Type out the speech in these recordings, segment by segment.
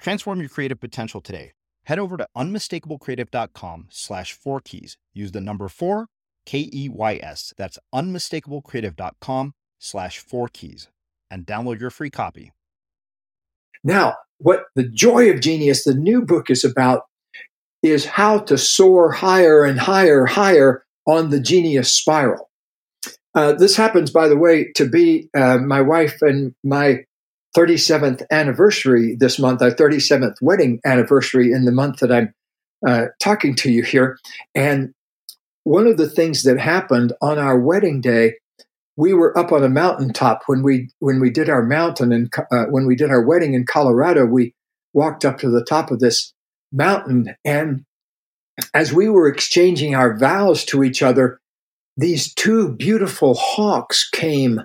Transform your creative potential today. Head over to unmistakablecreative.com slash four keys. Use the number four, K E Y S. That's unmistakablecreative.com slash four keys and download your free copy. Now, what the joy of genius, the new book is about, is how to soar higher and higher, higher on the genius spiral. Uh, this happens, by the way, to be uh, my wife and my 37th anniversary this month, our 37th wedding anniversary in the month that I'm uh, talking to you here. And one of the things that happened on our wedding day, we were up on a mountaintop when we when we did our mountain and uh, when we did our wedding in Colorado. We walked up to the top of this mountain, and as we were exchanging our vows to each other, these two beautiful hawks came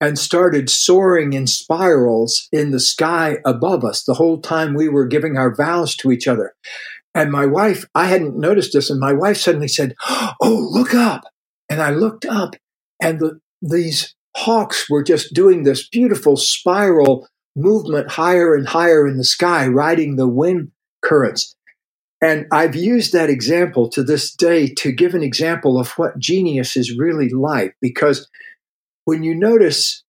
and started soaring in spirals in the sky above us the whole time we were giving our vows to each other. And my wife, I hadn't noticed this, and my wife suddenly said, Oh, look up. And I looked up, and the, these hawks were just doing this beautiful spiral movement higher and higher in the sky, riding the wind currents. And I've used that example to this day to give an example of what genius is really like, because when you notice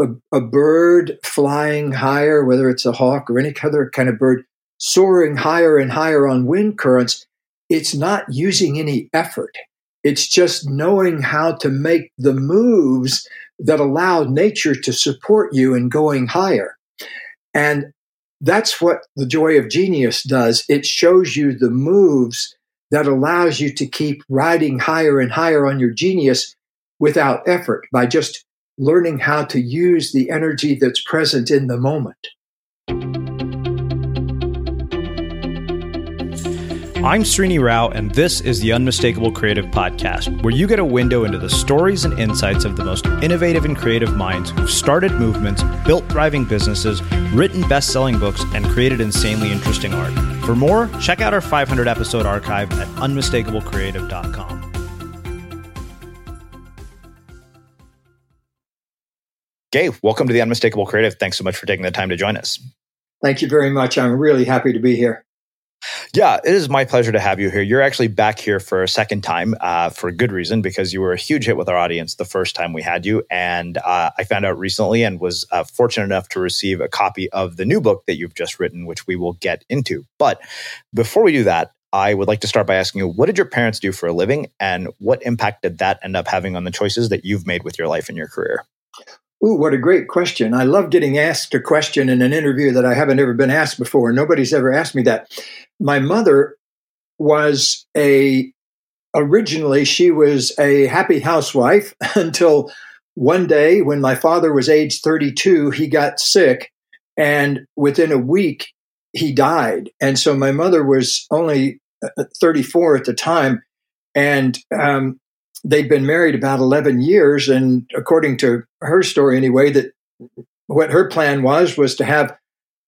a, a, bird flying higher, whether it's a hawk or any other kind of bird, soaring higher and higher on wind currents, it's not using any effort. It's just knowing how to make the moves that allow nature to support you in going higher. And that's what the joy of genius does. It shows you the moves that allows you to keep riding higher and higher on your genius without effort by just learning how to use the energy that's present in the moment. I'm Srini Rao, and this is the Unmistakable Creative Podcast, where you get a window into the stories and insights of the most innovative and creative minds who've started movements, built thriving businesses, written best selling books, and created insanely interesting art. For more, check out our 500 episode archive at unmistakablecreative.com. Gay, welcome to the Unmistakable Creative. Thanks so much for taking the time to join us. Thank you very much. I'm really happy to be here. Yeah, it is my pleasure to have you here. You're actually back here for a second time uh, for a good reason because you were a huge hit with our audience the first time we had you. And uh, I found out recently and was uh, fortunate enough to receive a copy of the new book that you've just written, which we will get into. But before we do that, I would like to start by asking you what did your parents do for a living and what impact did that end up having on the choices that you've made with your life and your career? Ooh, what a great question. I love getting asked a question in an interview that I haven't ever been asked before. Nobody's ever asked me that. My mother was a, originally, she was a happy housewife until one day when my father was age 32, he got sick. And within a week, he died. And so my mother was only uh, 34 at the time. And um, they'd been married about 11 years. And according to her story, anyway, that what her plan was was to have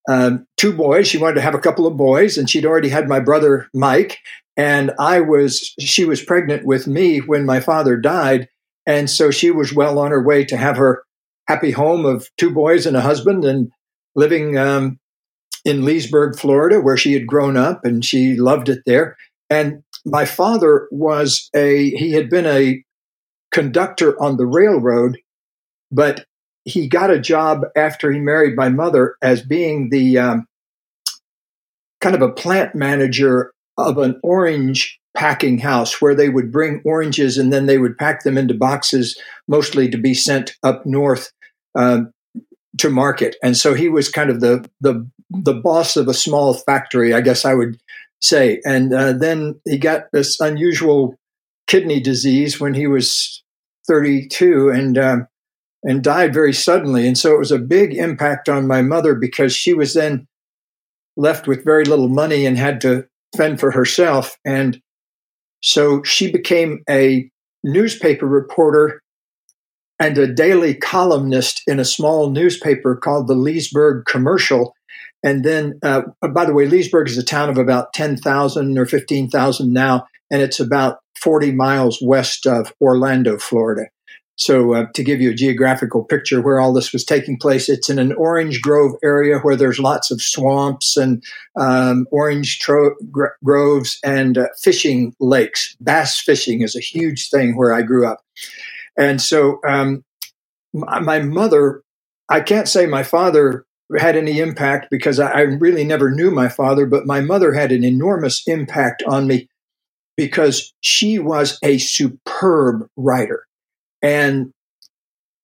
um, two boys. She wanted to have a couple of boys, and she'd already had my brother Mike. And I was, she was pregnant with me when my father died. And so she was well on her way to have her happy home of two boys and a husband and living um, in Leesburg, Florida, where she had grown up and she loved it there. And my father was a, he had been a conductor on the railroad, but he got a job after he married my mother as being the um, kind of a plant manager of an orange packing house where they would bring oranges and then they would pack them into boxes, mostly to be sent up north uh, to market. And so he was kind of the the the boss of a small factory, I guess I would say. And uh, then he got this unusual kidney disease when he was 32 and um, and died very suddenly. And so it was a big impact on my mother because she was then left with very little money and had to fend for herself. And so she became a newspaper reporter and a daily columnist in a small newspaper called the Leesburg Commercial. And then, uh, by the way, Leesburg is a town of about 10,000 or 15,000 now, and it's about 40 miles west of Orlando, Florida. So, uh, to give you a geographical picture where all this was taking place, it's in an orange grove area where there's lots of swamps and um, orange tro- gro- groves and uh, fishing lakes. Bass fishing is a huge thing where I grew up. And so, um, my, my, mother, I can't say my father had any impact because I, I really never knew my father, but my mother had an enormous impact on me because she was a superb writer and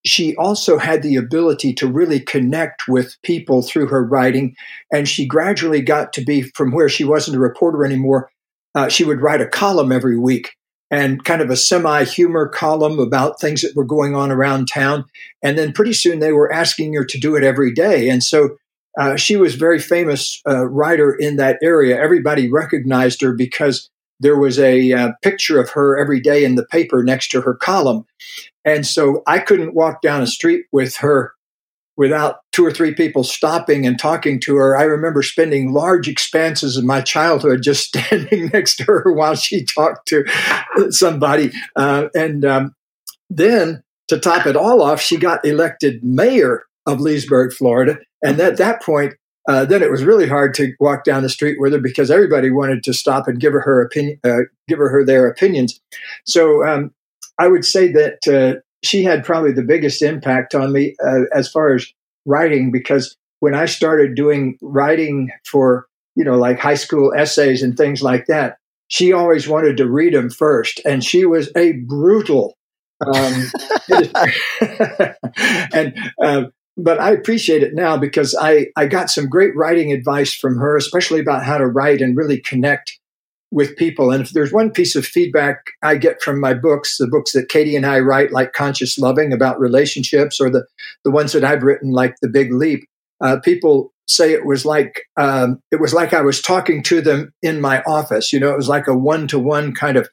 she also had the ability to really connect with people through her writing. And she gradually got to be from where she wasn't a reporter anymore. Uh, she would write a column every week and kind of a semi humor column about things that were going on around town. And then pretty soon they were asking her to do it every day. And so uh, she was very famous uh, writer in that area. Everybody recognized her because there was a uh, picture of her every day in the paper next to her column. And so I couldn't walk down a street with her without two or three people stopping and talking to her. I remember spending large expanses of my childhood just standing next to her while she talked to somebody. Uh, and um, then to top it all off, she got elected mayor of Leesburg, Florida. And at that point, uh, then it was really hard to walk down the street with her because everybody wanted to stop and give her her opinion, uh, give her, her their opinions. So um, I would say that uh, she had probably the biggest impact on me uh, as far as writing because when I started doing writing for you know like high school essays and things like that, she always wanted to read them first, and she was a brutal. Um, and uh, but I appreciate it now because I, I got some great writing advice from her, especially about how to write and really connect with people. And if there's one piece of feedback I get from my books, the books that Katie and I write, like Conscious Loving about relationships, or the, the ones that I've written, like The Big Leap, uh, people say it was like um, it was like I was talking to them in my office. You know, it was like a one to one kind of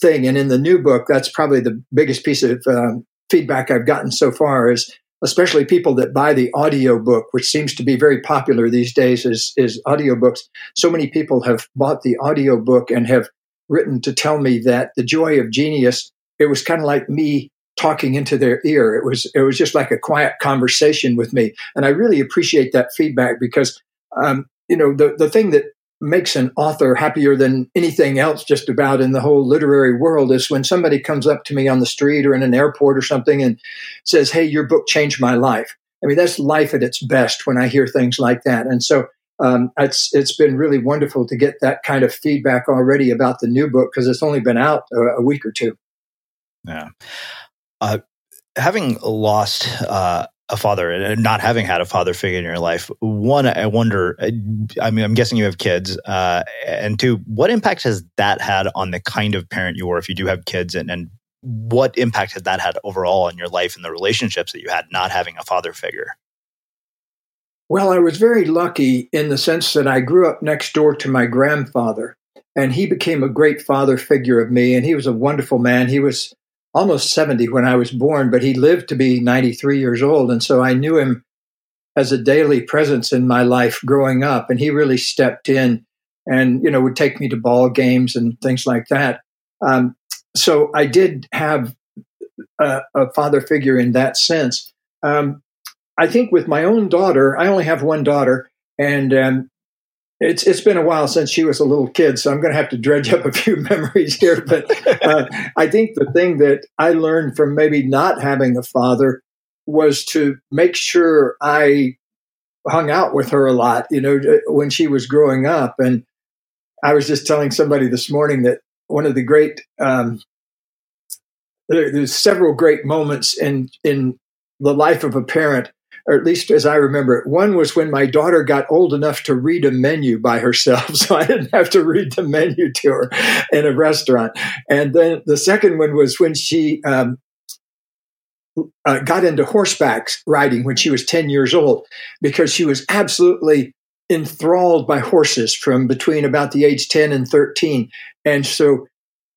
thing. And in the new book, that's probably the biggest piece of um, feedback I've gotten so far is especially people that buy the audio book, which seems to be very popular these days is, is audiobooks. So many people have bought the audio book and have written to tell me that the joy of genius, it was kind of like me talking into their ear. It was, it was just like a quiet conversation with me. And I really appreciate that feedback because, um, you know, the, the thing that makes an author happier than anything else just about in the whole literary world is when somebody comes up to me on the street or in an airport or something and says, Hey, your book changed my life. I mean, that's life at its best when I hear things like that. And so um, it's it's been really wonderful to get that kind of feedback already about the new book because it's only been out a, a, week or two. Yeah. Uh, having lost uh, a father and not having had a father figure in your life one i wonder uh, i mean i'm guessing you have kids uh, and two what impact has that had on the kind of parent you were if you do have kids? And, and what impact has that had overall on your life and the relationships that you had not having a father figure? Well i was very lucky in the sense that i grew up next door to my grandfather and he became a great father figure of me and he was a wonderful man. He was almost 70 when I was born, but he lived to be 93 years old. And so I knew him as a daily presence in my life growing up. And he really stepped in and, you know, would take me to ball games and things like that. Um, so I did have a, a, father figure in that sense. Um, I think with my own daughter, I only have one daughter, and um, it's it's been a while since she was a little kid, so I'm going to have to dredge up a few memories here. But uh, I think the thing that I learned from maybe not having a father was to make sure I hung out with her a lot. You know, when she was growing up, and I was just telling somebody this morning that one of the great um, there, there's several great moments in in the life of a parent or at least as I remember it. One was when my daughter got old enough to read a menu by herself, so I didn't have to read the menu to her in a restaurant. And then the second one was when she um, uh, got into horseback riding when she was 10 years old because she was absolutely enthralled by horses from between about the age 10 and 13. And so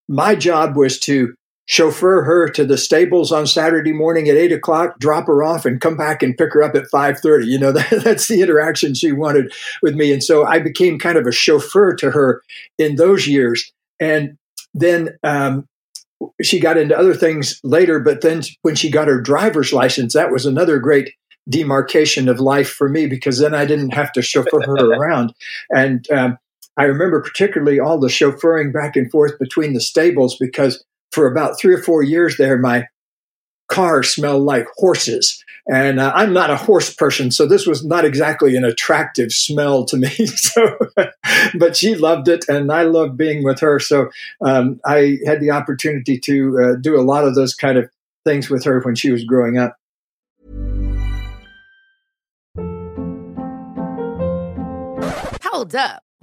my job was to chauffeur her to the stables on Saturday morning at eight o'clock, drop her off, and come back and pick her up at five thirty. You know, that, that's the interaction she wanted with me, and so I became kind of a chauffeur to her in those years. And then um, she got into other things later, but then when she got her driver's license, that was another great demarcation of life for me because then I didn't have to chauffeur her around. And um, I remember particularly all the chauffeuring back and forth between the stables because for about three or four years there, my car smelled like horses. And uh, I'm not a horse person, so this was not exactly an attractive smell to me. so, but she loved it, and I loved being with her. So um, I had the opportunity to uh, do a lot of those kind of things with her when she was growing up. Hold up.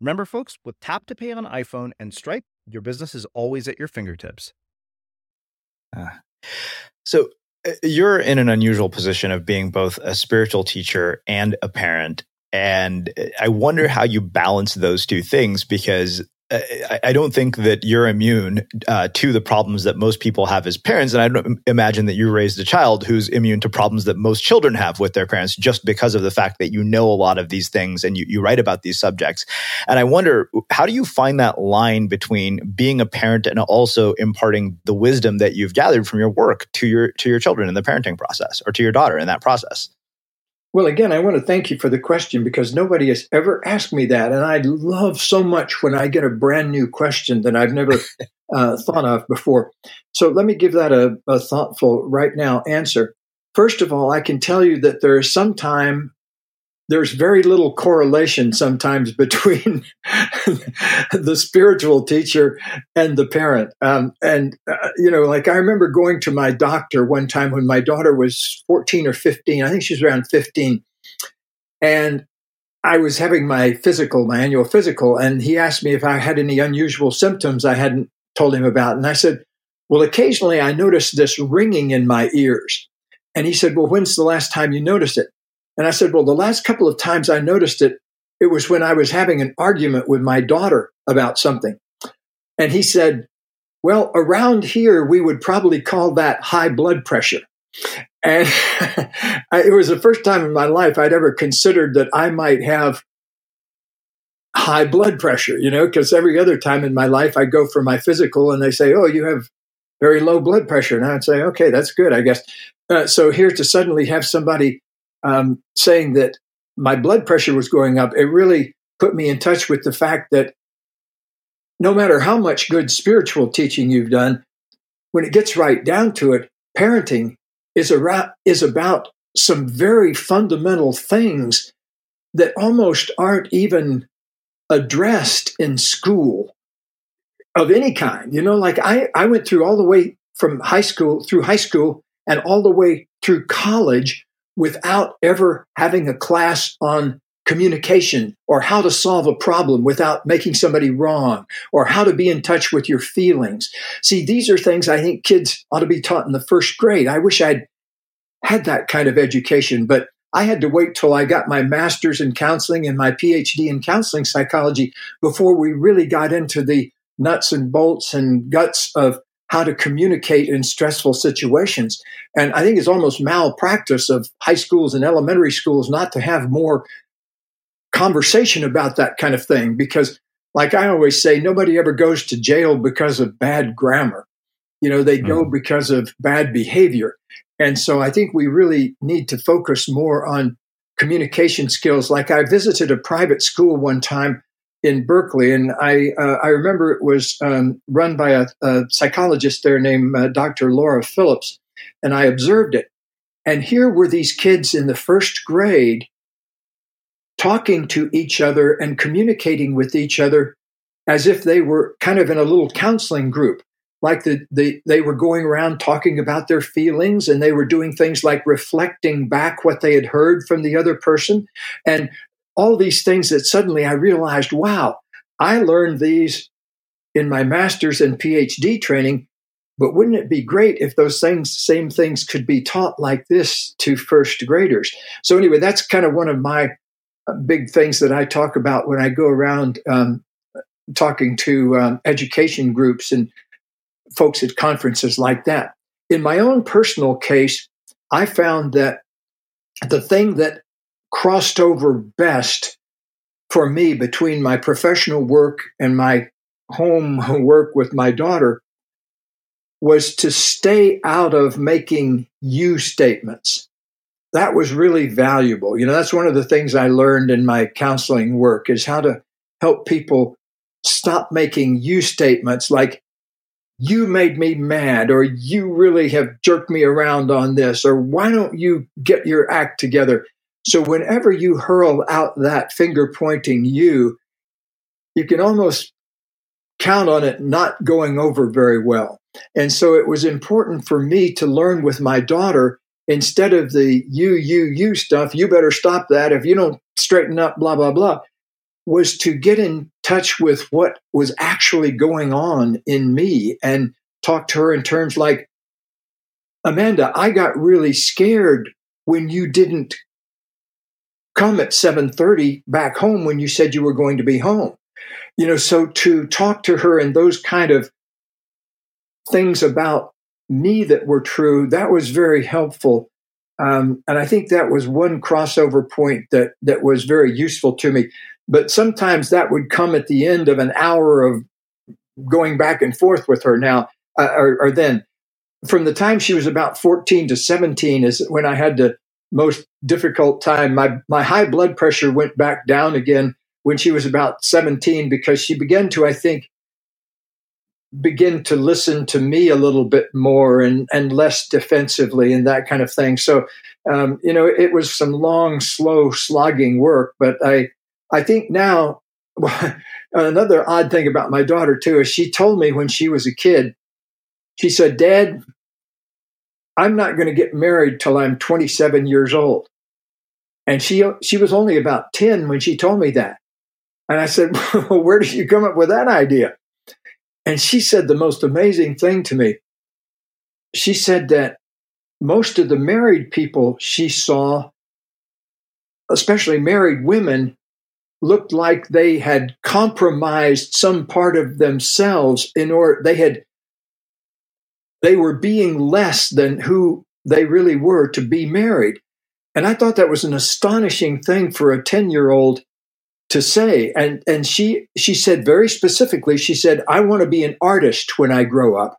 Remember, folks, with Tap to Pay on iPhone and Stripe, your business is always at your fingertips. Uh, so you're in an unusual position of being both a spiritual teacher and a parent. And I wonder how you balance those two things because I don't think that you're immune uh, to the problems that most people have as parents. And I don't imagine that you raised a child who's immune to problems that most children have with their parents just because of the fact that you know a lot of these things and you, you write about these subjects. And I wonder, how do you find that line between being a parent and also imparting the wisdom that you've gathered from your work to your, to your children in the parenting process or to your daughter in that process? Well, again, I want to thank you for the question because nobody has ever asked me that. And I love so much when I get a brand new question that I've never uh, thought of before. So let me give that a, a thoughtful, right now answer. First of all, I can tell you that there is some time there's very little correlation sometimes between the spiritual teacher and the parent. Um, and, uh, you know, like I remember going to my doctor one time when my daughter was 14 or 15. I think she was around 15. And I was having my physical, my annual physical, and he asked me if I had any unusual symptoms I hadn't told him about. And I said, Well, occasionally I notice this ringing in my ears. And he said, Well, when's the last time you noticed it? And I said, Well, the last couple of times I noticed it, it was when I was having an argument with my daughter about something. And he said, Well, around here, we would probably call that high blood pressure. And it was the first time in my life I'd ever considered that I might have high blood pressure, you know, because every other time in my life I go for my physical and they say, Oh, you have very low blood pressure. And I'd say, Okay, that's good, I guess. Uh, so here to suddenly have somebody um, saying that my blood pressure was going up, it really put me in touch with the fact that no matter how much good spiritual teaching you've done, when it gets right down to it, parenting is, around, is about some very fundamental things that almost aren't even addressed in school of any kind. You know, like I, I went through all the way from high school through high school and all the way through college without ever having a class on communication or how to solve a problem without making somebody wrong or how to be in touch with your feelings. See, these are things I think kids ought to be taught in the first grade. I wish I'd had that kind of education, but I had to wait till I got my master's in counseling and my PhD in counseling psychology before we really got into the nuts and bolts and guts of how to communicate in stressful situations. And I think it's almost malpractice of high schools and elementary schools not to have more conversation about that kind of thing because like I always say, nobody ever goes to jail because of bad grammar. You know, they mm. go because of bad behavior. And so I think we really need to focus more on communication skills. Like I visited a private school one time in Berkeley, and I uh, I remember it was um, run by a, a, psychologist there named uh, Dr. Laura Phillips, and I observed it. And here were these kids in the first grade talking to each other and communicating with each other as if they were kind of in a little counseling group like the, the, they were going around talking about their feelings and they were doing things like reflecting back what they had heard from the other person and all these things that suddenly I realized, wow, I learned these in my master's and PhD training, but wouldn't it be great if those things, same things could be taught like this to first graders? So anyway, that's kind of one of my uh, big things that I talk about when I go around um, talking to um, education groups and folks at conferences like that. In my own personal case, I found that the thing that crossed over best for me between my professional work and my home work with my daughter was to stay out of making you statements. That was really valuable. You know, that's one of the things I learned in my counseling work is how to help people stop making you statements like, you made me mad, or you really have jerked me around on this, or why don't you get your act together? So whenever you hurl out that finger pointing you, you can almost count on it not going over very well. And so it was important for me to learn with my daughter instead of the you, you, you stuff, you better stop that. If you don't straighten up, blah, blah, blah, was to get in touch with what was actually going on in me and talk to her in terms like, Amanda, I got really scared when you didn't come at 7:30 back home when you said you were going to be home. You know, so to talk to her and those kind of things about me that were true, that was very helpful. Um, and I think that was one crossover point that that was very useful to me. But sometimes that would come at the end of an hour of going back and forth with her. Now, uh, or, or then, from the time she was about fourteen to seventeen is when I had the most difficult time. My my high blood pressure went back down again when she was about seventeen because she began to, I think, begin to listen to me a little bit more and, and less defensively and that kind of thing. So, um, you know, it was some long, slow, slogging work. But I, I think now, another odd thing about my daughter too is she told me when she was a kid, she said, "Dad, I'm not going to get married till I'm 27 years old." And she she was only about 10 when she told me that. And I said, well, "Where did you come up with that idea?" And she said the most amazing thing to me. She said that most of the married people she saw, especially married women, looked like they had compromised some part of themselves in order they had they were being less than who they really were to be married. And I thought that was an astonishing thing for a 10 year old to say. And and she she said very specifically she said i want to be an artist when i grow up.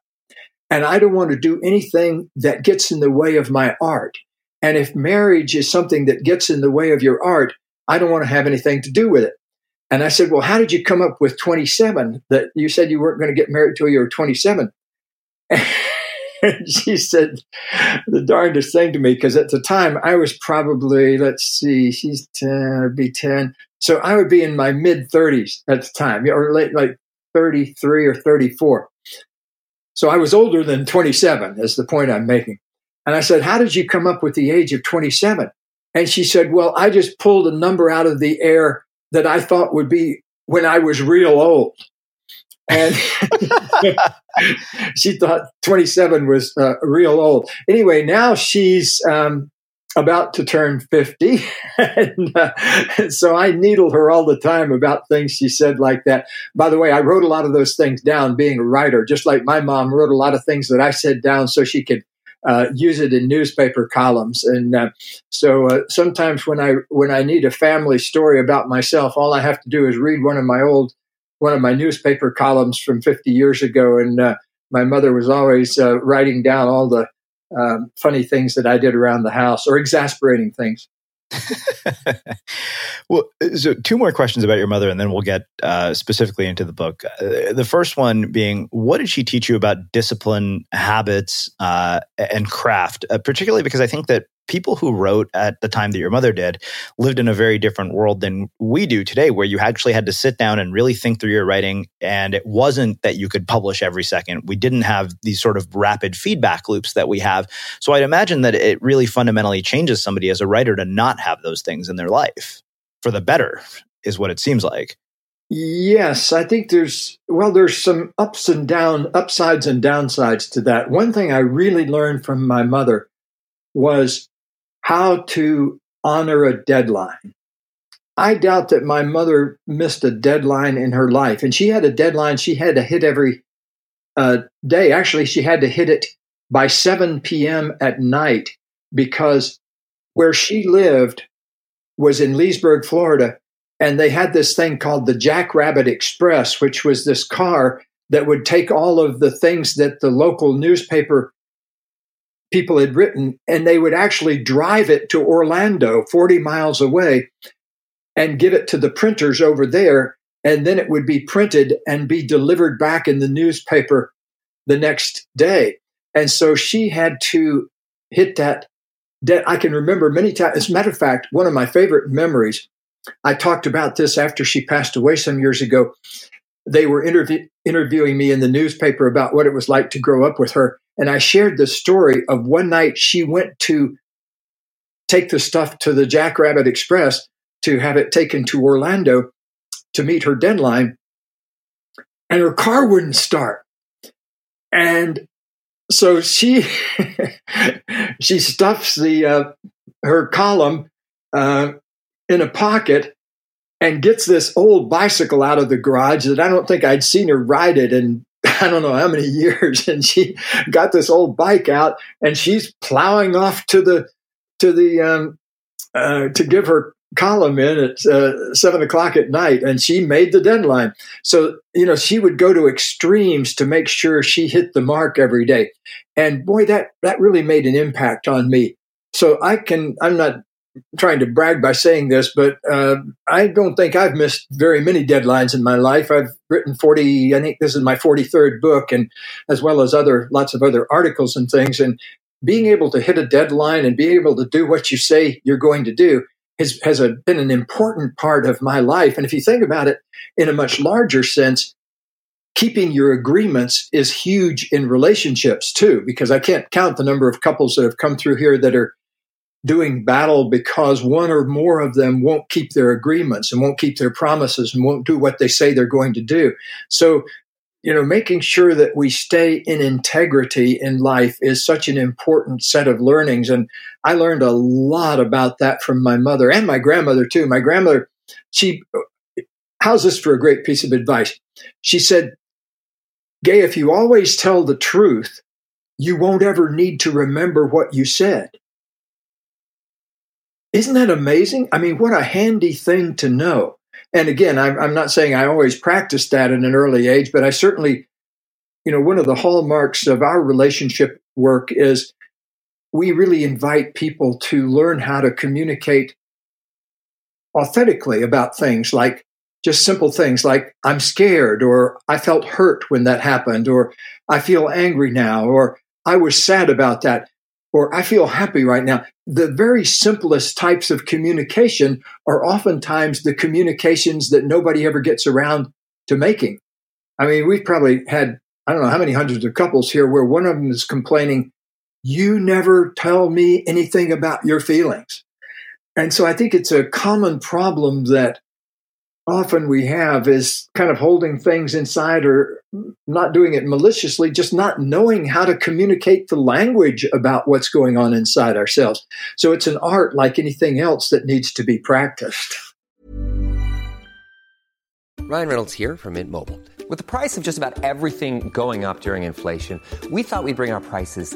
And i don't want to do anything that gets in the way of my art. And if marriage is something that gets in the way of your art i don't want to have anything to do with it. And i said well how did you come up with 27 that you said you weren't going to get married till you were 27 and she said the darndest thing to me because at the time I was probably let's see, she's ten, I'd be ten, so I would be in my mid 30s at the time, or late, like 33 or 34. So I was older than 27, is the point I'm making. And I said, How did you come up with the age of 27? And she said, Well, I just pulled a number out of the air that I thought would be when I was real old. And she thought 27 was uh, real old. Anyway, now she's um, about to turn 50. and, uh, so I needle her all the time about things she said like that. By the way, I wrote a lot of those things down being a writer, just like my mom wrote a lot of things that I said down so she could uh, use it in newspaper columns. And uh, so uh, sometimes when I when I need a family story about myself, all I have to do is read one of my old one of my newspaper columns from 50 years ago, and uh, my mother was always uh, writing down all the um, funny things that I did around the house or exasperating things. well, so two more questions about your mother, and then we'll get uh, specifically into the book. Uh, the first one being, what did she teach you about discipline, habits, uh, and craft? Uh, particularly because I think that people who wrote at the time that your mother did lived in a very different world than we do today, where you actually had to sit down and really think through your writing. And it wasn't that you could publish every second. We didn't have these sort of rapid feedback loops that we have. So I'd imagine that it really fundamentally changes somebody as a writer to not have those things in their life for the better, is what it seems like. Yes, I think there's, well, there's some ups and down, upsides and downsides to that. One thing I really learned from my mother was how to honor a deadline. I doubt that my mother missed a deadline in her life. And she had a deadline she had to hit every uh, day. Actually, she had to hit it by 7 p.m. at night because where she lived was in Leesburg, Florida. And they had this thing called the Jackrabbit Express, which was this car that would take all of the things that the local newspaper people had written, and they would actually drive it to Orlando, 40 miles away, and give it to the printers over there. And then it would be printed and be delivered back in the newspaper the next day. And so she had to hit that. That I can remember many times. As a matter of fact, one of my favorite memories, I talked about this after she passed away some years ago. They were interview- interviewing me in the newspaper about what it was like to grow up with her. And I shared the story of one night she went to take the stuff to the Jackrabbit Express to have it taken to Orlando to meet her deadline. And her car wouldn't start. And so she she stuffs the uh, her column uh, in a pocket and gets this old bicycle out of the garage that I don't think I'd seen her ride it in I don't know how many years. And she got this old bike out and she's plowing off to the to the um, uh, to give her column in at uh, seven o'clock at night, and she made the deadline. So you know she would go to extremes to make sure she hit the mark every day, and boy, that that really made an impact on me. So I can I'm not trying to brag by saying this, but uh, I don't think I've missed very many deadlines in my life. I've written 40, I think this is my 43rd book, and as well as other lots of other articles and things. And being able to hit a deadline and being able to do what you say you're going to do has, has a, been an important part of my life. And if you think about it in a much larger sense, keeping your agreements is huge in relationships too, because I can't count the number of couples that have come through here that are doing battle because one or more of them won't keep their agreements and won't keep their promises and won't do what they say they're going to do. So, you know, making sure that we stay in integrity in life is such an important set of learnings. And I learned a lot about that from my mother and my grandmother too. My grandmother, she, how's this for a great piece of advice? She said, Gay, if you always tell the truth, you won't ever need to remember what you said. Isn't that amazing? I mean, what a handy thing to know. And again, I'm, I'm not saying I always practiced that in an early age, but I certainly, you know, one of the hallmarks of our relationship work is we really invite people to learn how to communicate authentically about things like just simple things like I'm scared or I felt hurt when that happened or I feel angry now or I was sad about that or I feel happy right now. The very simplest types of communication are oftentimes the communications that nobody ever gets around to making. I mean, we've probably had, I don't know how many hundreds of couples here where one of them is complaining, You never tell me anything about your feelings. And so I think it's a common problem that often we have is kind of holding things inside or not doing it maliciously, just not knowing how to communicate the language about what's going on inside ourselves. So it's an art like anything else that needs to be practiced. Ryan Reynolds here from Mint Mobile. With the price of just about everything going up during inflation, we thought we'd bring our prices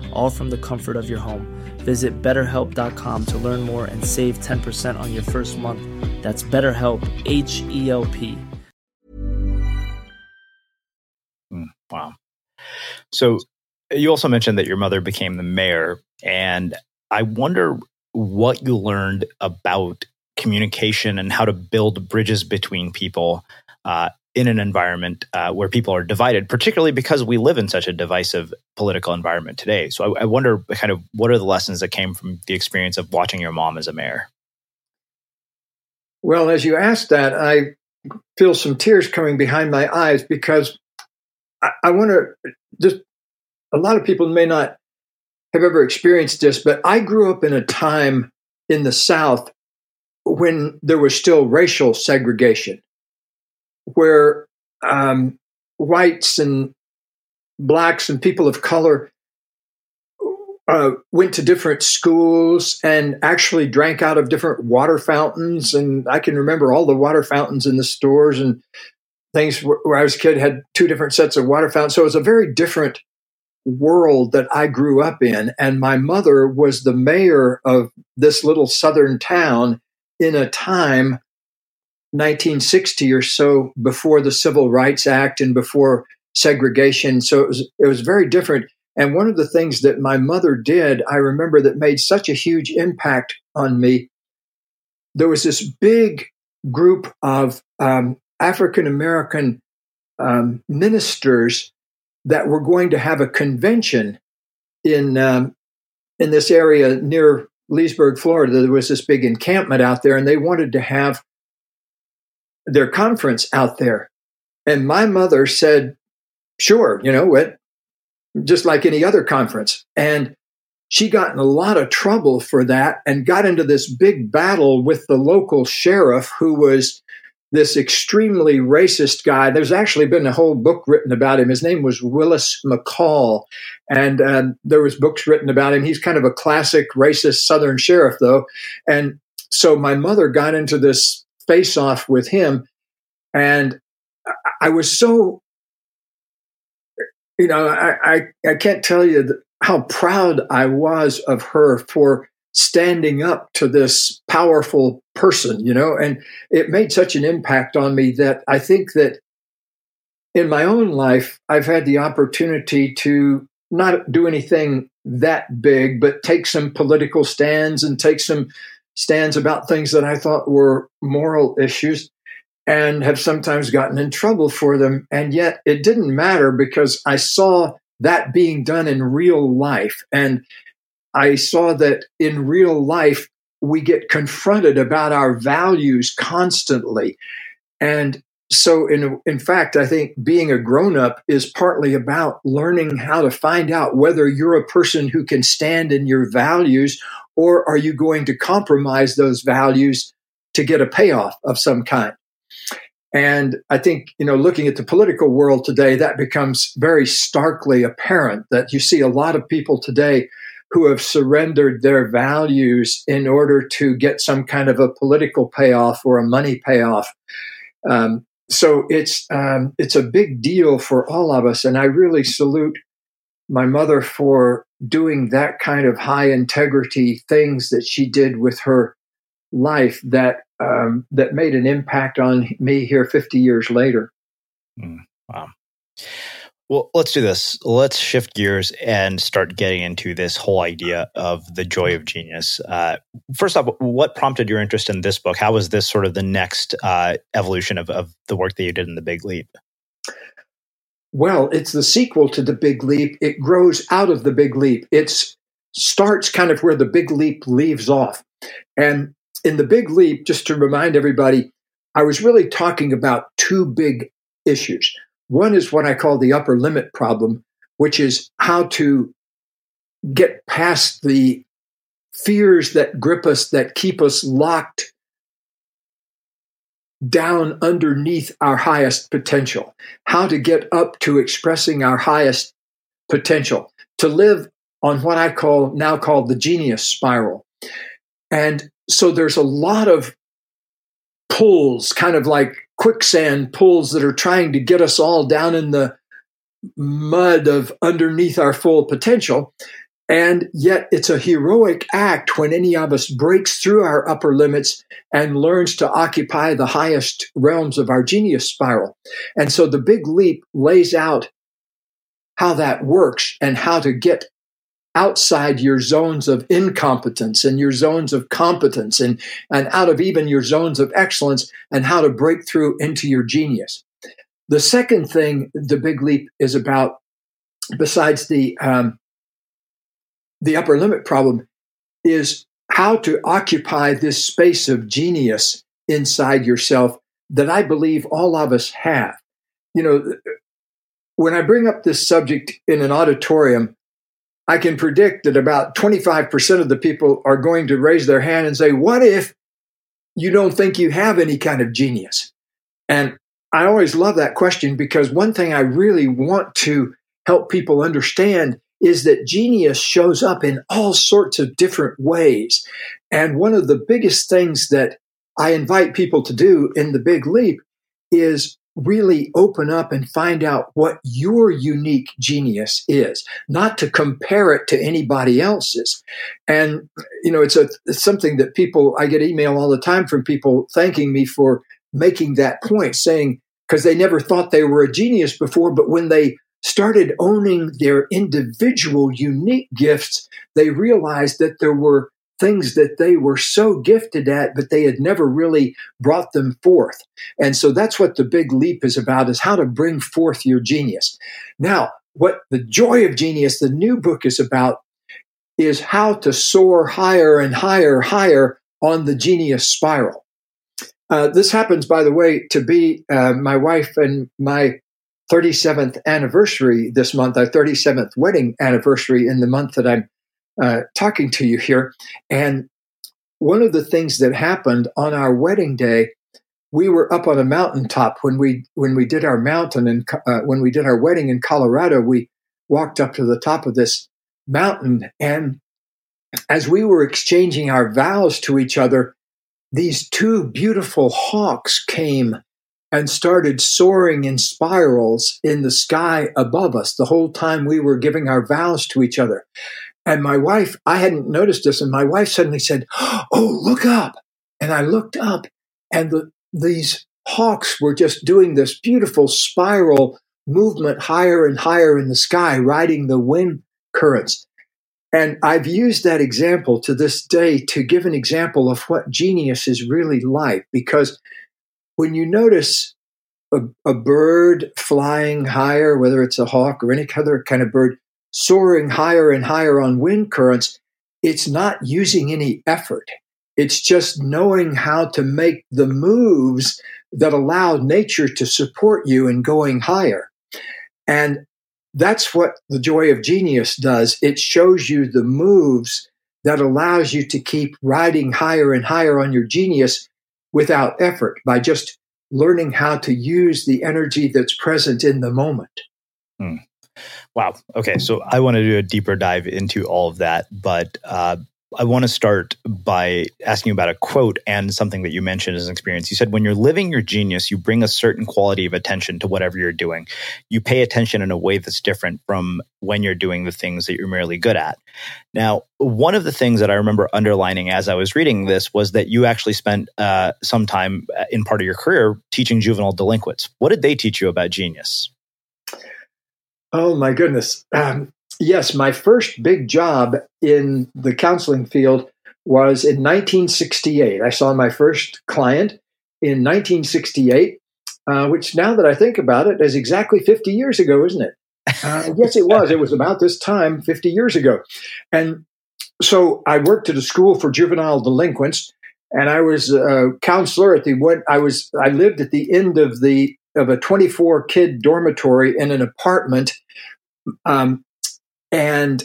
all from the comfort of your home. Visit betterhelp.com to learn more and save 10% on your first month. That's BetterHelp, H E L P. Wow. So you also mentioned that your mother became the mayor, and I wonder what you learned about communication and how to build bridges between people uh, in an environment uh, where people are divided, particularly because we live in such a divisive political environment today. So I, I wonder, kind of, what are the lessons that came from the experience of watching your mom as a mayor? Well, as you asked that, I feel some tears coming behind my eyes because I, I want to just, a lot of people may not have ever experienced this, but I grew up in a time in the South when there was still racial segregation, where um, whites and blacks and people of color uh, went to different schools and actually drank out of different water fountains. And I can remember all the water fountains in the stores and things where I was a kid had two different sets of water fountains. So it was a very different world that I grew up in. And my mother was the mayor of this little southern town in a time 1960 or so before the Civil Rights Act and before segregation. So it was it was very different. And one of the things that my mother did, I remember that made such a huge impact on me. There was this big group of um, African American um, ministers that were going to have a convention in um, in this area near Leesburg, Florida, there was this big encampment out there, and they wanted to have their conference out there. And my mother said, "Sure, you know what? Just like any other conference." And she got in a lot of trouble for that, and got into this big battle with the local sheriff, who was this extremely racist guy. There's actually been a whole book written about him. His name was Willis McCall, and um, there was books written about him. He's kind of a classic racist Southern sheriff, though. And so my mother got into this face off with him, and I was so, you know, I I, I can't tell you how proud I was of her for standing up to this powerful person, you know, and it made such an impact on me that I think that in my own life, I've had the opportunity to not do anything that big, but take some political stands and take some stands about things that I thought were moral issues and have sometimes gotten in trouble for them. And yet it didn't matter because I saw that being done in real life. And I saw that in real life, we get confronted about our values constantly. And so, in, in fact, I think being a grown up is partly about learning how to find out whether you're a person who can stand in your values or are you going to compromise those values to get a payoff of some kind. And I think, you know, looking at the political world today, that becomes very starkly apparent that you see a lot of people today who have surrendered their values in order to get some kind of a political payoff or a money payoff. Um, so it's um, it's a big deal for all of us, and I really salute my mother for doing that kind of high integrity things that she did with her life that um, that made an impact on me here 50 years later. Mm, wow. Well, let's do this. Let's shift gears and start getting into this whole idea of the joy of genius. Uh, first off, what prompted your interest in this book? How was this sort of the next uh, evolution of, of the work that you did in The Big Leap? Well, it's the sequel to The Big Leap. It grows out of The Big Leap. It starts kind of where The Big Leap leaves off. And in The Big Leap, just to remind everybody, I was really talking about two big issues. One is what I call the upper limit problem, which is how to get past the fears that grip us, that keep us locked down underneath our highest potential, how to get up to expressing our highest potential, to live on what I call now called the genius spiral. And so there's a lot of pulls, kind of like quicksand pulls that are trying to get us all down in the mud of underneath our full potential. And yet it's a heroic act when any of us breaks through our upper limits and learns to occupy the highest realms of our genius spiral. And so the big leap lays out how that works and how to get outside your zones of incompetence and your zones of competence and, and out of even your zones of excellence and how to break through into your genius. The second thing the big leap is about, besides the um, the upper limit problem, is how to occupy this space of genius inside yourself that I believe all of us have. You know, when I bring up this subject in an auditorium, I can predict that about 25% of the people are going to raise their hand and say, What if you don't think you have any kind of genius? And I always love that question because one thing I really want to help people understand is that genius shows up in all sorts of different ways. And one of the biggest things that I invite people to do in the big leap is really open up and find out what your unique genius is, not to compare it to anybody else's. And, you know, it's, a, it's something that people, I get email all the time from people thanking me for making that point, saying, because they never thought they were a genius before, but when they started owning their individual unique gifts, they realized that there were things that they were so gifted at, but they had never really brought them forth. And so that's what the big leap is about is how to bring forth your genius. Now, what the joy of genius, the new book is about is how to soar higher and higher, higher on the genius spiral. Uh, this happens, by the way, to be uh, my wife and my 37th anniversary this month, our 37th wedding anniversary in the month that I'm uh, talking to you here. And one of the things that happened on our wedding day, we were up on a mountaintop when we when we did our mountain and uh, when we did our wedding in Colorado. We walked up to the top of this mountain, and as we were exchanging our vows to each other, these two beautiful hawks came and started soaring in spirals in the sky above us the whole time we were giving our vows to each other. And my wife, I hadn't noticed this, and my wife suddenly said, Oh, look up. And I looked up, and the, these hawks were just doing this beautiful spiral movement higher and higher in the sky, riding the wind currents. And I've used that example to this day to give an example of what genius is really like, because when you notice a, a bird flying higher, whether it's a hawk or any other kind of bird, soaring higher and higher on wind currents, it's not using any effort. It's just knowing how to make the moves that allow nature to support you in going higher. And that's what the joy of genius does. It shows you the moves that allows you to keep riding higher and higher on your genius without effort by just learning how to use the energy that's present in the moment. Hmm. Wow. Okay. So I want to do a deeper dive into all of that, but uh, I want to start by asking about a quote and something that you mentioned as an experience. You said, when you're living your genius, you bring a certain quality of attention to whatever you're doing. You pay attention in a way that's different from when you're doing the things that you're merely good at. Now, one of the things that I remember underlining as I was reading this was that you actually spent uh, some time uh, in part of your career teaching juvenile delinquents. What did they teach you about genius? Oh my goodness. Um, yes, my first big job in the counseling field was in 1968. I saw my first client in 1968, uh, which now that I think about it is exactly 50 years ago, isn't it? Uh, yes, it was. It was about this time 50 years ago. And so I worked at a school for juvenile delinquents and I was a counselor at the one I was I lived at the end of the of a 24 kid dormitory in an apartment Um, and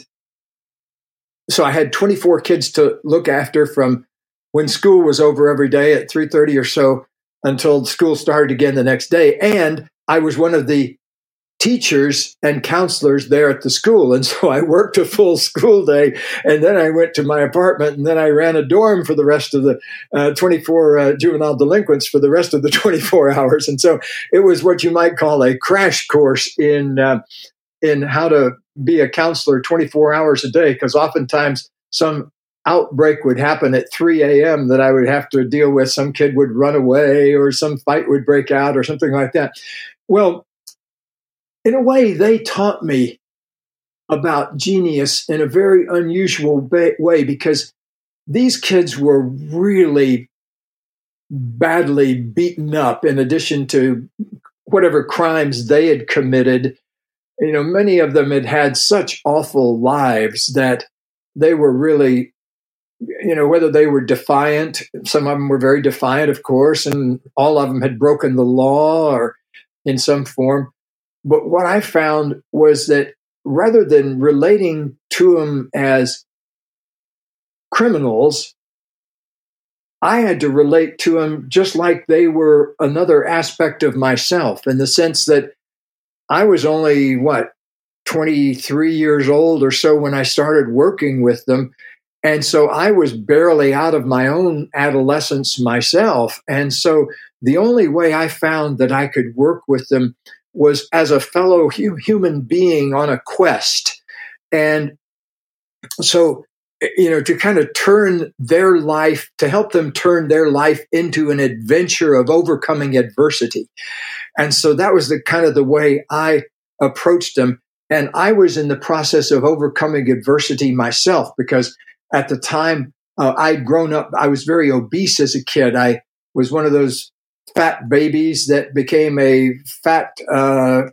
so I had 24 kids to look after from when school was over every day at 3:30 or so until school started again the next day. And I was one of the teachers and counselors there at the school. And so I worked a full school day and then I went to my apartment and then I ran a dorm for the rest of the uh, 24 uh, juvenile delinquents for the rest of the 24 hours. And so it was what you might call a crash course in, uh, in how to be a counselor 24 hours a day. Cause oftentimes some outbreak would happen at 3 a.m. that I would have to deal with. Some kid would run away or some fight would break out or something like that. Well, in a way, they taught me about genius in a very unusual way because these kids were really badly beaten up in addition to whatever crimes they had committed. You know, many of them had had such awful lives that they were really, you know, whether they were defiant, some of them were very defiant, of course, and all of them had broken the law or in some form. But what I found was that rather than relating to them as criminals, I had to relate to them just like they were another aspect of myself in the sense that I was only, what, 23 years old or so when I started working with them. And so I was barely out of my own adolescence myself. And so the only way I found that I could work with them was as a fellow hu- human being on a quest. And so, you know, to kind of turn their life, to help them turn their life into an adventure of overcoming adversity. And so that was the kind of the way I approached them. And I was in the process of overcoming adversity myself because at the time uh, I'd grown up, I was very obese as a kid. I was one of those fat babies that became a fat uh,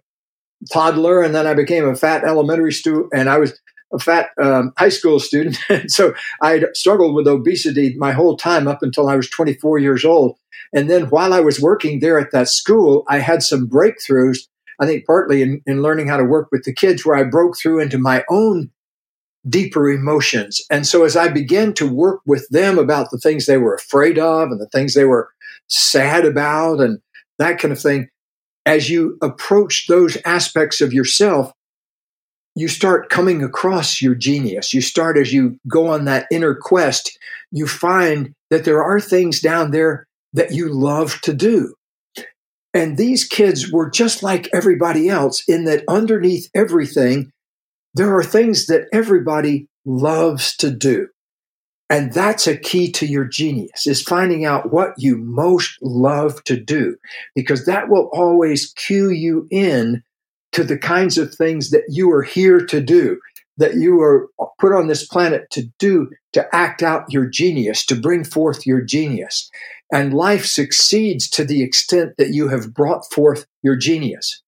toddler, and then I became a fat elementary student, and I was a fat um, high school student. so I struggled with obesity my whole time up until I was 24 years old. And then while I was working there at that school, I had some breakthroughs. I think partly in, in learning how to work with the kids, where I broke through into my own deeper emotions. And so as I began to work with them about the things they were afraid of and the things they were sad about and that kind of thing, as you approach those aspects of yourself, you start coming across your genius. You start as you go on that inner quest, you find that there are things down there that you love to do. And these kids were just like everybody else in that underneath everything, there are things that everybody loves to do. And that's a key to your genius is finding out what you most love to do, because that will always cue you in to the kinds of things that you are here to do, that you are put on this planet to do, to act out your genius, to bring forth your genius. And life succeeds to the extent that you have brought forth your genius.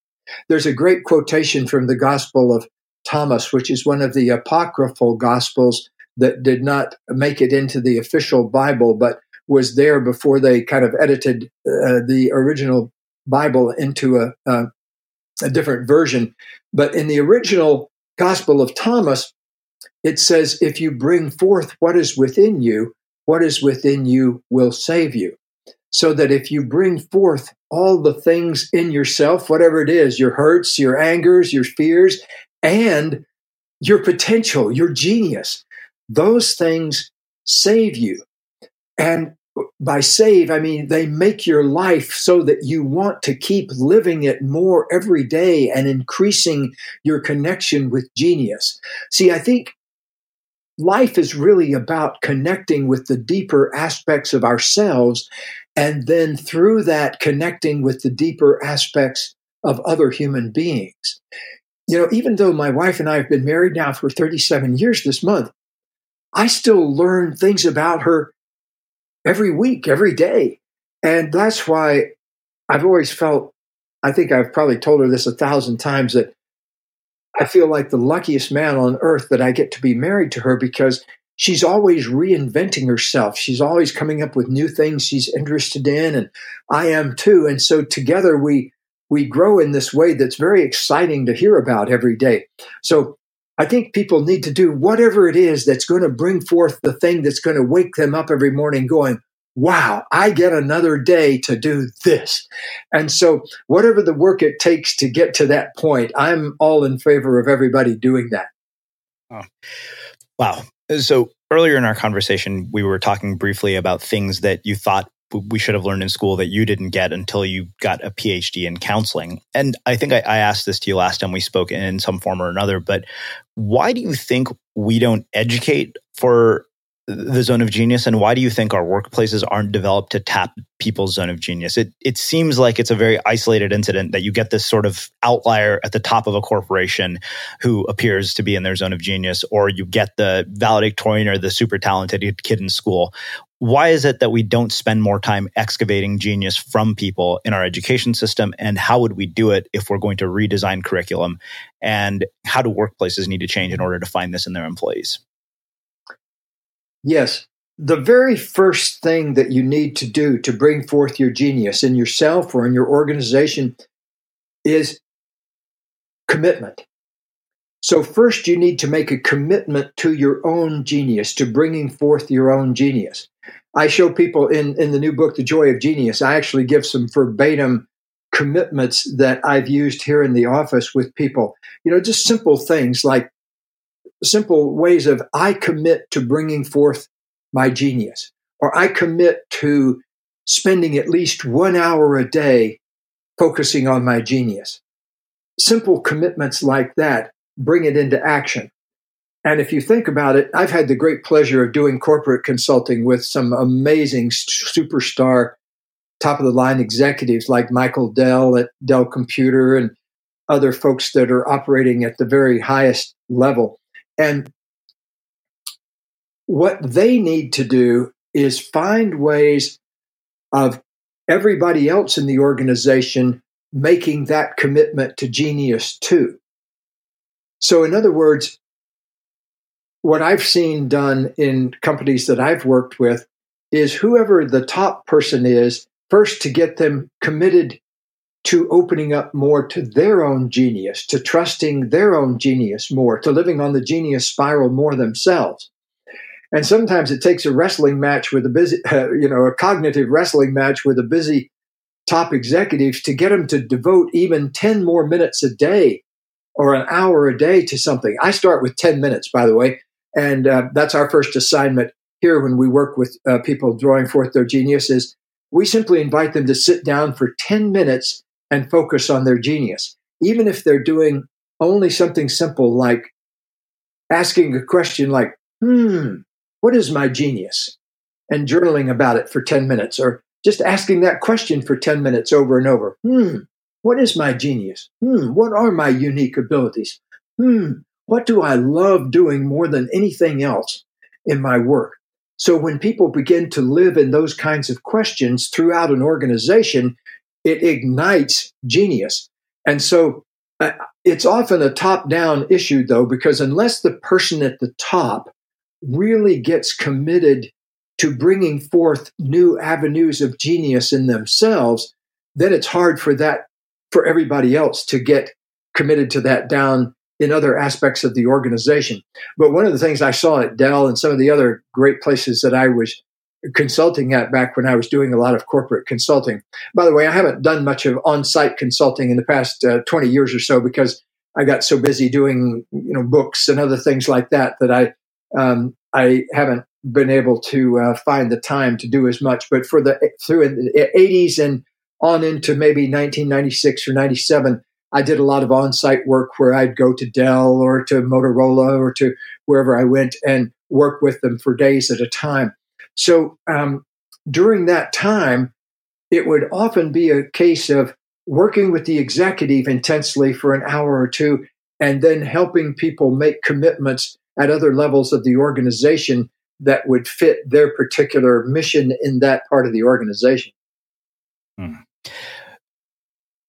There's a great quotation from the Gospel of Thomas, which is one of the apocryphal Gospels that did not make it into the official Bible, but was there before they kind of edited uh, the original Bible into a, a, a different version. But in the original Gospel of Thomas, it says, If you bring forth what is within you, what is within you will save you. So that if you bring forth all the things in yourself, whatever it is, your hurts, your angers, your fears, and your potential, your genius, those things save you. And by save, I mean they make your life so that you want to keep living it more every day and increasing your connection with genius. See, I think life is really about connecting with the deeper aspects of ourselves and then through that connecting with the deeper aspects of other human beings. You know, even though my wife and I have been married now for 37 years this month, I still learn things about her every week, every day. And that's why I've always felt, I think I've probably told her this a thousand times, that I feel like the luckiest man on earth that I get to be married to her because she's always reinventing herself. She's always coming up with new things she's interested in, and I am too. And so together we we grow in this way that's very exciting to hear about every day. So I think people need to do whatever it is that's going to bring forth the thing that's going to wake them up every morning going, wow, I get another day to do this. And so, whatever the work it takes to get to that point, I'm all in favor of everybody doing that. Oh. Wow. So, earlier in our conversation, we were talking briefly about things that you thought we should have learned in school that you didn't get until you got a PhD in counseling. And I think I, I, asked this to you last time we spoke in some form or another, but why do you think we don't educate for the zone of genius and why do you think our workplaces aren't developed to tap people's zone of genius it it seems like it's a very isolated incident that you get this sort of outlier at the top of a corporation who appears to be in their zone of genius or you get the valedictorian or the super talented kid in school why is it that we don't spend more time excavating genius from people in our education system and how would we do it if we're going to redesign curriculum and how do workplaces need to change in order to find this in their employees Yes. The very first thing that you need to do to bring forth your genius in yourself or in your organization is commitment. So, first, you need to make a commitment to your own genius, to bringing forth your own genius. I show people in, in the new book, The Joy of Genius, I actually give some verbatim commitments that I've used here in the office with people. You know, just simple things like simple ways of I commit to bringing forth my genius, or I commit to spending at least one hour a day focusing on my genius. Simple commitments like that bring it into action. And if you think about it, I've had the great pleasure of doing corporate consulting with some amazing superstar, top of the line executives like Michael Dell at Dell Computer and other folks that are operating at the very highest level. And what they need to do is find ways of everybody else in the organization making that commitment to genius too. So, in other words, what I've seen done in companies that I've worked with is whoever the top person is, first to get them committed to opening up more to their own genius, to trusting their own genius more, to living on the genius spiral more themselves. And sometimes it takes a wrestling match with a busy, uh, you know, a cognitive wrestling match with a busy top executives to get them to devote even 10 more minutes a day or an hour a day to something. I start with 10 minutes, by the way. And uh, that's our first assignment here when we work with uh, people drawing forth their genius is we simply invite them to sit down for 10 minutes and focus on their genius, even if they're doing only something simple like asking a question like, hmm, what is my genius? And journaling about it for 10 minutes, or just asking that question for 10 minutes over and over. Hmm, what is my genius? Hmm, what are my unique abilities? Hmm, what do I love doing more than anything else in my work? So when people begin to live in those kinds of questions throughout an organization, it ignites genius. And so uh, it's often a top down issue, though, because unless the person at the top really gets committed to bringing forth new avenues of genius in themselves, then it's hard for that, for everybody else to get committed to that down in other aspects of the organization. But one of the things I saw at Dell and some of the other great places that I was consulting at back when I was doing a lot of corporate consulting. By the way, I haven't done much of on-site consulting in the past uh, 20 years or so because I got so busy doing you know books and other things like that that I um, I haven't been able to uh, find the time to do as much. But for the through the 80s and on into maybe 1996 or 97, I did a lot of on-site work where I'd go to Dell or to Motorola or to wherever I went and work with them for days at a time. So um, during that time, it would often be a case of working with the executive intensely for an hour or two and then helping people make commitments at other levels of the organization that would fit their particular mission in that part of the organization. Hmm.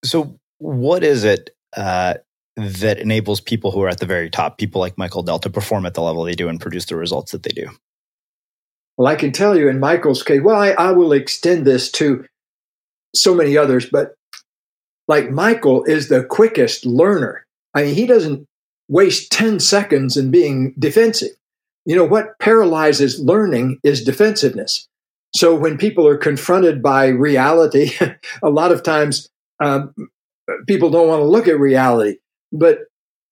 So, what is it uh, that enables people who are at the very top, people like Michael Dell, to perform at the level they do and produce the results that they do? Well, I can tell you in Michael's case, well, I, I will extend this to so many others, but like Michael is the quickest learner. I mean, he doesn't waste 10 seconds in being defensive. You know, what paralyzes learning is defensiveness. So when people are confronted by reality, a lot of times um, people don't want to look at reality. But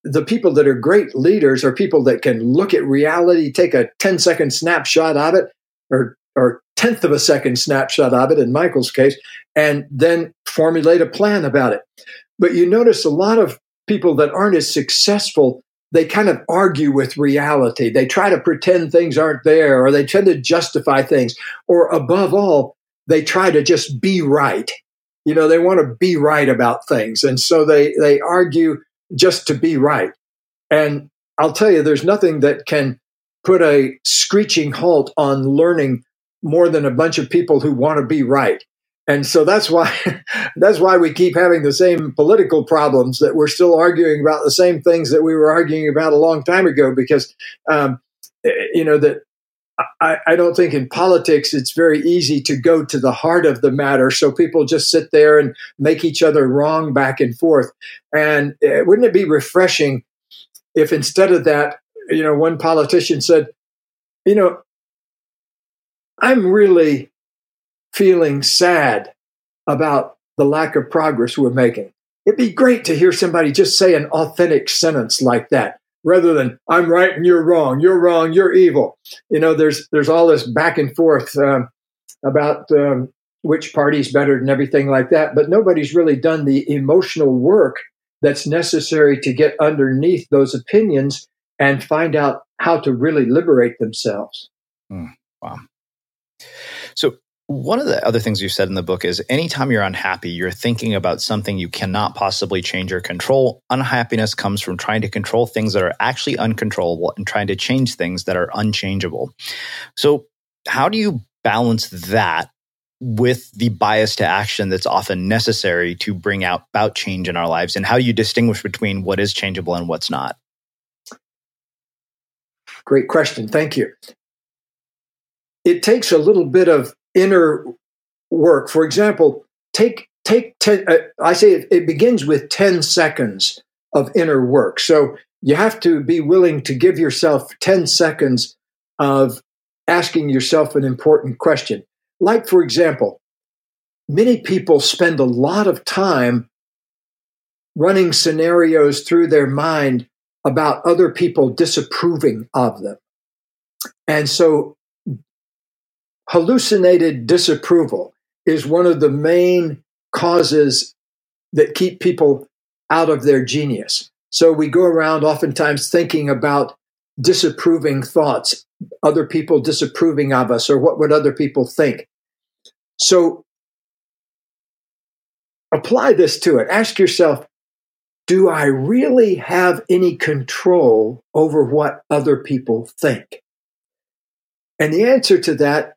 the people that are great leaders are people that can look at reality, take a 10 second snapshot of it, or or tenth of a second snapshot of it in Michael's case, and then formulate a plan about it. But you notice a lot of people that aren't as successful, they kind of argue with reality. They try to pretend things aren't there, or they tend to justify things, or above all, they try to just be right. You know, they want to be right about things. And so they, they argue just to be right. And I'll tell you, there's nothing that can put a screeching halt on learning more than a bunch of people who want to be right. And so that's why that's why we keep having the same political problems that we're still arguing about the same things that we were arguing about a long time ago. Because um, you know that I, I, don't think in politics it's very easy to go to the heart of the matter. So people just sit there and make each other wrong back and forth. And uh, wouldn't it be refreshing if instead of that, you know, one politician said, you know, I'm really feeling sad about the lack of progress we're making. It'd be great to hear somebody just say an authentic sentence like that rather than I'm right and you're wrong, you're wrong, you're evil. You know, there's there's all this back and forth um, about um, which party's better and everything like that, but nobody's really done the emotional work that's necessary to get underneath those opinions and find out how to really liberate themselves. Mm, wow. So, one of the other things you said in the book is anytime you're unhappy, you're thinking about something you cannot possibly change or control. Unhappiness comes from trying to control things that are actually uncontrollable and trying to change things that are unchangeable. So, how do you balance that with the bias to action that's often necessary to bring out about change in our lives? And how you distinguish between what is changeable and what's not? Great question. Thank you. It takes a little bit of inner work. For example, take take ten. Uh, I say it, it begins with ten seconds of inner work. So you have to be willing to give yourself ten seconds of asking yourself an important question. Like, for example, many people spend a lot of time running scenarios through their mind about other people disapproving of them. And so hallucinated disapproval is one of the main causes that keep people out of their genius. So we go around oftentimes thinking about disapproving thoughts, other people disapproving of us, or what would other people think. So apply this to it. Ask yourself, do I really have any control over what other people think? And the answer to that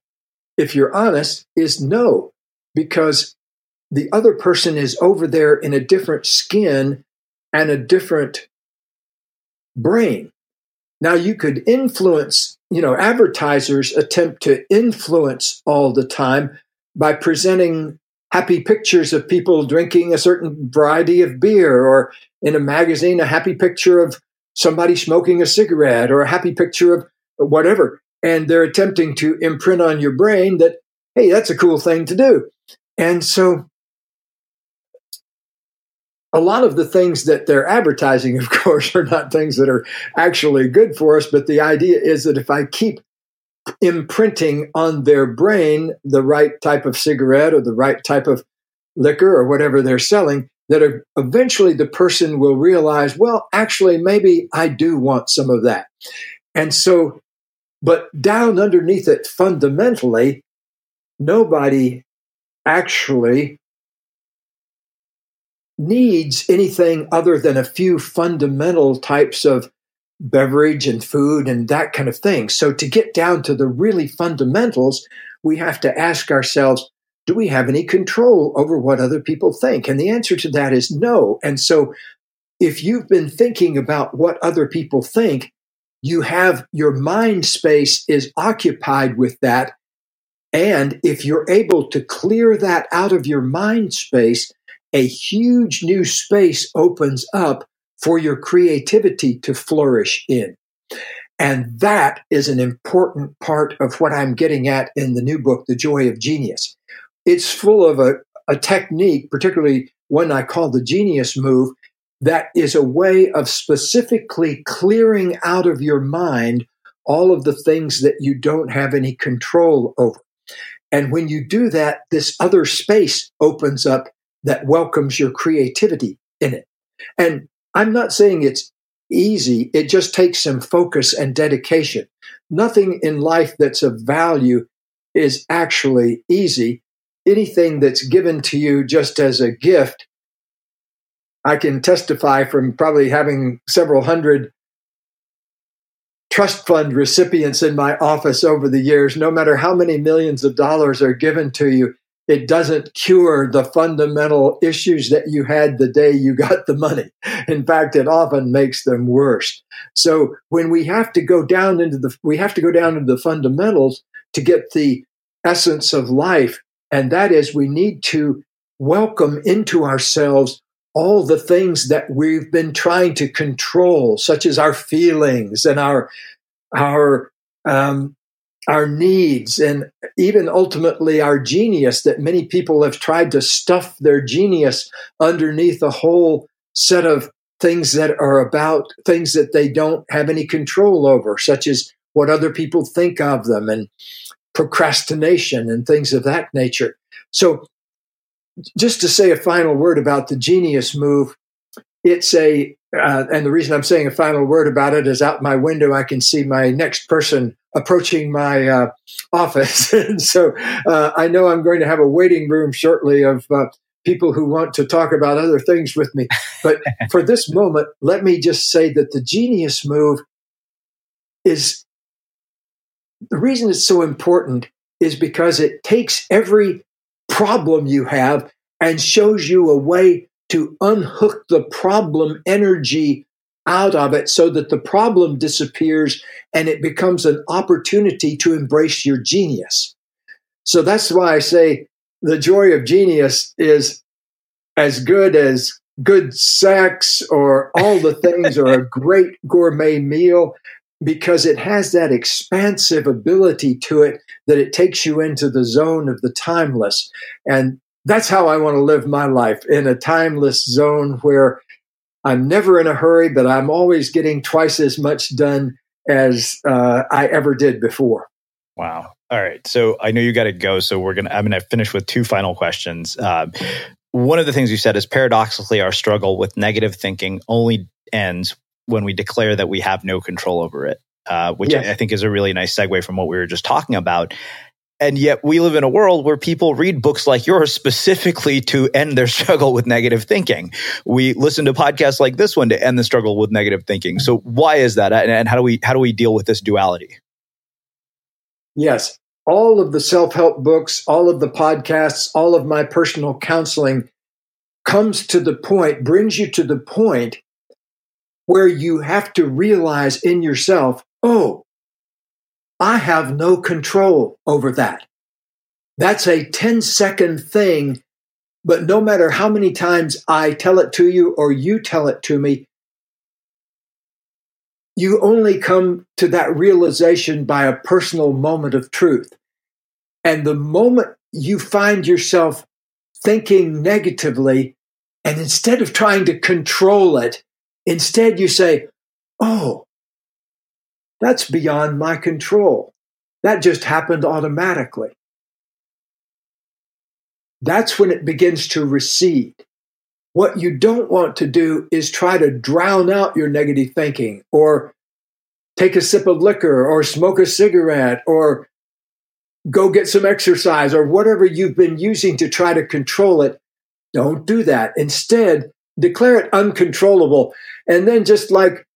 if you're honest, is no, because the other person is over there in a different skin and a different brain. Now you could influence, you know, advertisers attempt to influence all the time by presenting happy pictures of people drinking a certain variety of beer or in a magazine a happy picture of somebody smoking a cigarette or a happy picture of whatever and they're attempting to imprint on your brain that hey that's a cool thing to do. And so a lot of the things that they're advertising of course are not things that are actually good for us but the idea is that if i keep imprinting on their brain the right type of cigarette or the right type of liquor or whatever they're selling that eventually the person will realize well actually maybe i do want some of that. And so but down underneath it, fundamentally, nobody actually needs anything other than a few fundamental types of beverage and food and that kind of thing. So, to get down to the really fundamentals, we have to ask ourselves do we have any control over what other people think? And the answer to that is no. And so, if you've been thinking about what other people think, you have your mind space is occupied with that. And if you're able to clear that out of your mind space a huge new space opens up for your creativity to flourish in. And that is an important part of what I'm getting at in the new book, The Joy of Genius. It's full of a, a technique, particularly one I call the genius move, that is a way of specifically clearing out of your mind all of the things that you don't have any control over. And when you do that, this other space opens up that welcomes your creativity in it. And I'm not saying it's easy. It just takes some focus and dedication. Nothing in life that's of value is actually easy. Anything that's given to you just as a gift, I can testify from probably having several hundred trust fund recipients in my office over the years, no matter how many millions of dollars are given to you, it doesn't cure the fundamental issues that you had the day you got the money. In fact, it often makes them worse. So when we have to go down into the, we have to go down into the fundamentals to get the essence of life. And that is we need to welcome into ourselves all the things that we've been trying to control, such as our feelings and our, our, um, our needs and even ultimately our genius that many people have tried to stuff their genius underneath a whole set of things that are about things that they don't have any control over, such as what other people think of them and procrastination and things of that nature. So, just to say a final word about the genius move, it's a, uh, and the reason I'm saying a final word about it is out my window, I can see my next person approaching my uh, office. and so uh, I know I'm going to have a waiting room shortly of uh, people who want to talk about other things with me. But for this moment, let me just say that the genius move is the reason it's so important is because it takes every problem you have and shows you a way to unhook the problem energy out of it so that the problem disappears and it becomes an opportunity to embrace your genius. So that's why I say the joy of genius is as good as good sex or all the things or a great gourmet meal because it has that expansive ability to it that it takes you into the zone of the timeless. And that's how I want to live my life in a timeless zone where I'm never in a hurry, but I'm always getting twice as much done as uh, I ever did before. Wow. All right. So I know you got to go. So we're gonna. I'm gonna finish with two final questions. Uh, one of the things you said is paradoxically, our struggle with negative thinking only ends when we declare that we have no control over it. Uh, which yes. I think is a really nice segue from what we were just talking about. And yet we live in a world where people read books like yours specifically to end their struggle with negative thinking. We listen to podcasts like this one to end the struggle with negative thinking. So why is that? And how do we how do we deal with this duality? Yes. All of the self-help books, all of the podcasts, all of my personal counseling comes to the point, brings you to the point where you have to realize in yourself, oh, I have no control over that. That's a 10 second thing, but no matter how many times I tell it to you or you tell it to me, you only come to that realization by a personal moment of truth. And the moment you find yourself thinking negatively, and instead of trying to control it, instead you say, Oh, that's beyond my control. That just happened automatically. That's when it begins to recede. What you don't want to do is try to drown out your negative thinking or take a sip of liquor or smoke a cigarette or go get some exercise or whatever you've been using to try to control it. Don't do that. Instead, declare it uncontrollable. And then just like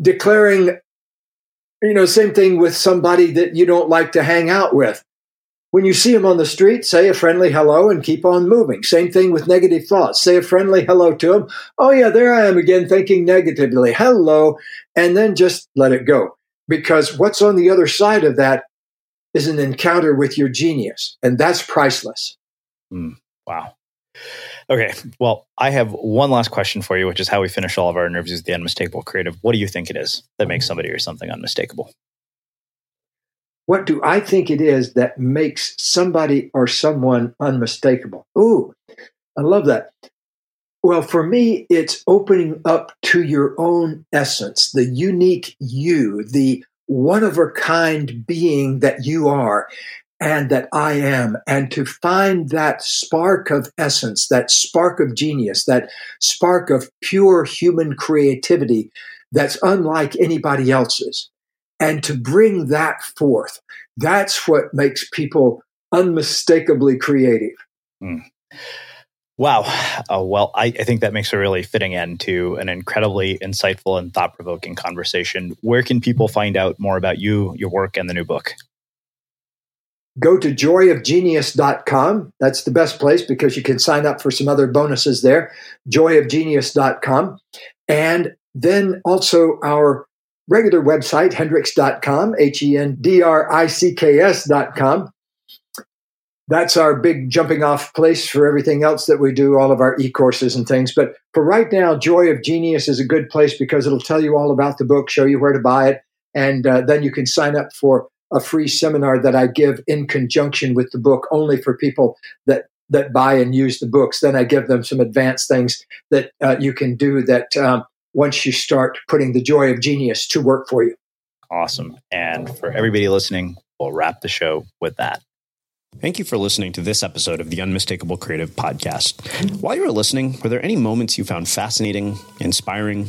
declaring you know, same thing with somebody that you don't like to hang out with. When you see them on the street, say a friendly hello and keep on moving. Same thing with negative thoughts. Say a friendly hello to them. Oh, yeah, there I am again thinking negatively. Hello. And then just let it go. Because what's on the other side of that is an encounter with your genius. And that's priceless. Mm, wow. Okay. Well, I have one last question for you, which is how we finish all of our interviews with the unmistakable creative. What do you think it is that makes somebody or something unmistakable? What do I think it is that makes somebody or someone unmistakable? Ooh, I love that. Well, for me, it's opening up to your own essence, the unique you, the one of a kind being that you are and that I am, and to find that spark of essence, that spark of genius, that spark of pure human creativity that's unlike anybody else's, and to bring that forth. That's what makes people unmistakably creative. Mm. Wow. Uh, well, I, I, think that makes a really fitting end to an incredibly insightful and thought provoking conversation. Where can people find out more about you, your work, and the new book? Go to joyofgenius.com. That's the best place because you can sign up for some other bonuses there. Joyofgenius.com. And then also our regular website, hendricks.com, H E N D R I C K S.com that's our big jumping off place for everything else that we do, all of our e courses and things. But for right now, Joy of Genius is a good place because it'll tell you all about the book, show you where to buy it, and uh, then you can sign up for a free seminar that I give in conjunction with the book, only for people that that buy and use the books. Then I give them some advanced things that uh, you can do that um, once you start putting the Joy of Genius to work for you. Awesome. And for everybody listening, we'll wrap the show with that. Thank you for listening to this episode of the Unmistakable Creative Podcast. While you were listening, were there any moments you found fascinating, inspiring,